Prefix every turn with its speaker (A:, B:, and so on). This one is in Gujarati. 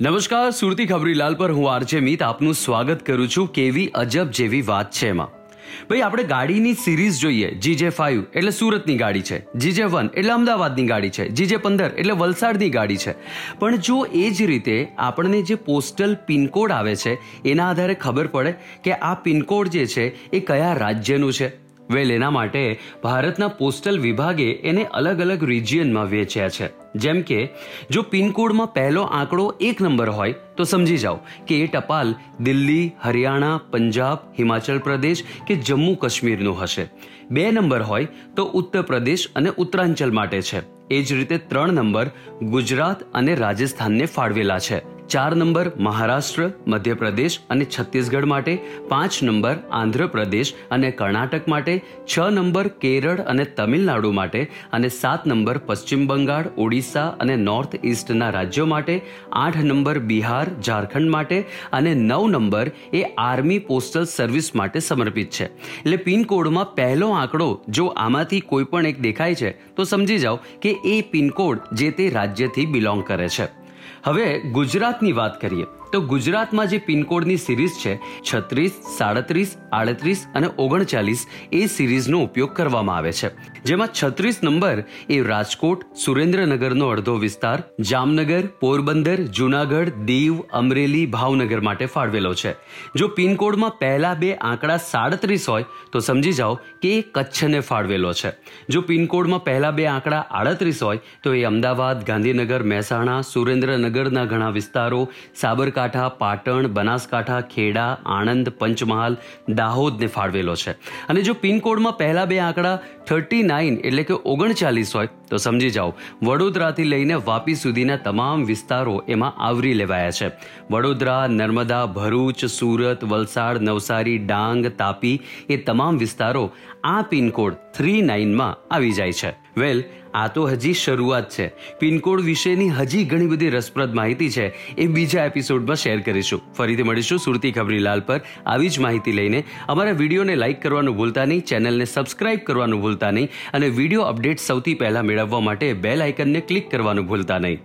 A: નમસ્કાર, સુરતી ખબરીલાલ પર હું આરજે મિત આપનું સ્વાગત કરું છું કેવી અજબ જેવી વાત છે એમાં. ભાઈ, આપણે ગાડીની સિરીઝ જોઈએ જીજે ફાઈવ એટલે સુરતની ગાડી છે જીજે વન એટલે અમદાવાદની ગાડી છે જીજે પંદર, એટલે વલસાડની ગાડી છે. પણ જો એ જ રીતે આપણને જે પોસ્ટલ પિનકોડ આવે છે, એના આધારે ખબર પડે કે આ પિનકોડ જે છે, એ કયા રાજ્યનું છે? વેલ એના માટે ભારતના પોસ્ટલ વિભાગે એને અલગ અલગ રિજિયનમાં વેચ્યા છે. જેમ કે, જો પિનકોડમાં પહેલો આંકડો એક નંબર હોય, તો સમજી જાઓ કે એ ટપાલ દિલ્હી, હરિયાણા, પંજાબ, હિમાચલ પ્રદેશ કે જમ્મુ કાશ્મીરનું હશે. બે નંબર હોય, તો ઉત્તર પ્રદેશ અને ઉત્તરાંચલ માટે છે. એ જ રીતે ત્રણ નંબર ગુજરાત અને રાજસ્થાનને ફાળવેલા છે. ચાર નંબર મહારાષ્ટ્ર, મધ્યપ્રદેશ અને છત્તીસગઢ માટે, પાંચ નંબર આંધ્રપ્રદેશ અને કર્ણાટક માટે, છ નંબર કેરળ અને તમિલનાડુ માટે અને સાત નંબર પશ્ચિમ બંગાળ, ઓડિશા અને નોર્થ ઇસ્ટના રાજ્યો માટે, આઠ નંબર બિહાર, ઝારખંડ માટે અને નવ નંબર એ આર્મી પોસ્ટલ સર્વિસ માટે સમર્પિત છે. એટલે પિનકોડમાં પહેલો આંકડો જો આમાંથી કોઈ પણ એક દેખાય છે, તો સમજી જાઓ કે એ પિનકોડ જે તે રાજ્યથી બિલોંગ કરે છે. હવે ગુજરાતની વાત કરીએ. તો ગુજરાતમાં જે પિનકોડની સિરીઝ છે, છત્રીસ, સાડત્રીસ, આડત્રીસ અને ઓગણચાલીસ, એ સિરીઝનો ઉપયોગ કરવામાં આવે છે. જેમાં છત્રીસ નંબર એ રાજકોટ, સુરેન્દ્રનગરનો અડધો વિસ્તાર, જામનગર, પોરબંદર, જુનાગઢ, દીવ, અમરેલી, ભાવનગર માટે ફાળવેલો છે. જો પિનકોડમાં પહેલા બે આંકડા સાડત્રીસ હોય, તો સમજી જાઓ કે એ કચ્છને ફાળવેલો છે. જો પિનકોડમાં પહેલા બે આંકડા આડત્રીસ હોય, તો એ અમદાવાદ, ગાંધીનગર, મહેસાણા, સુરેન્દ્રનગરના ઘણા વિસ્તારો, સાબરકાંઠા સાબરકાંઠા પાટણ, બનાસકાંઠા, ખેડા, આણંદ, પંચમહાલ, દાહોદને ફાળવેલો છે. અને જો પિનકોડમાં પહેલા બે આંકડા થર્ટી નાઇન એટલે કે ઓગણચાલીસ હોય તો સમજી જાઓ, વડોદરાથી લઈને વાપી સુધીના તમામ વિસ્તારો એમાં આવરી લેવાયા છે. વડોદરા, નર્મદા, ભરૂચ, સુરત, વલસાડ, નવસારી, ડાંગ, તાપી એ તમામ વિસ્તારો આ પિનકોડ થ્રી નાઇનમાં આવી જાય છે. વેલ, આ તો હજી શરૂઆત છે. પિનકોડ વિશેની હજી ઘણી બધી રસપ્રદ માહિતી છે એ બીજા એપિસોડમાં શેર કરીશું. ફરીથી મળીશું સુરતી ખબરીલાલ પર. આવી જ માહિતી લઈને અમારા વિડીયોને લાઇક કરવાનું ભૂલતા નહીં, ચેનલને સબસ્ક્રાઇબ કરવાનું ભૂલતા નહીં અને વીડિયો અપડેટ સૌથી પહેલા મેળવવા માટે બેલ આઇકનને ક્લિક કરવાનું ભૂલતા નહીં.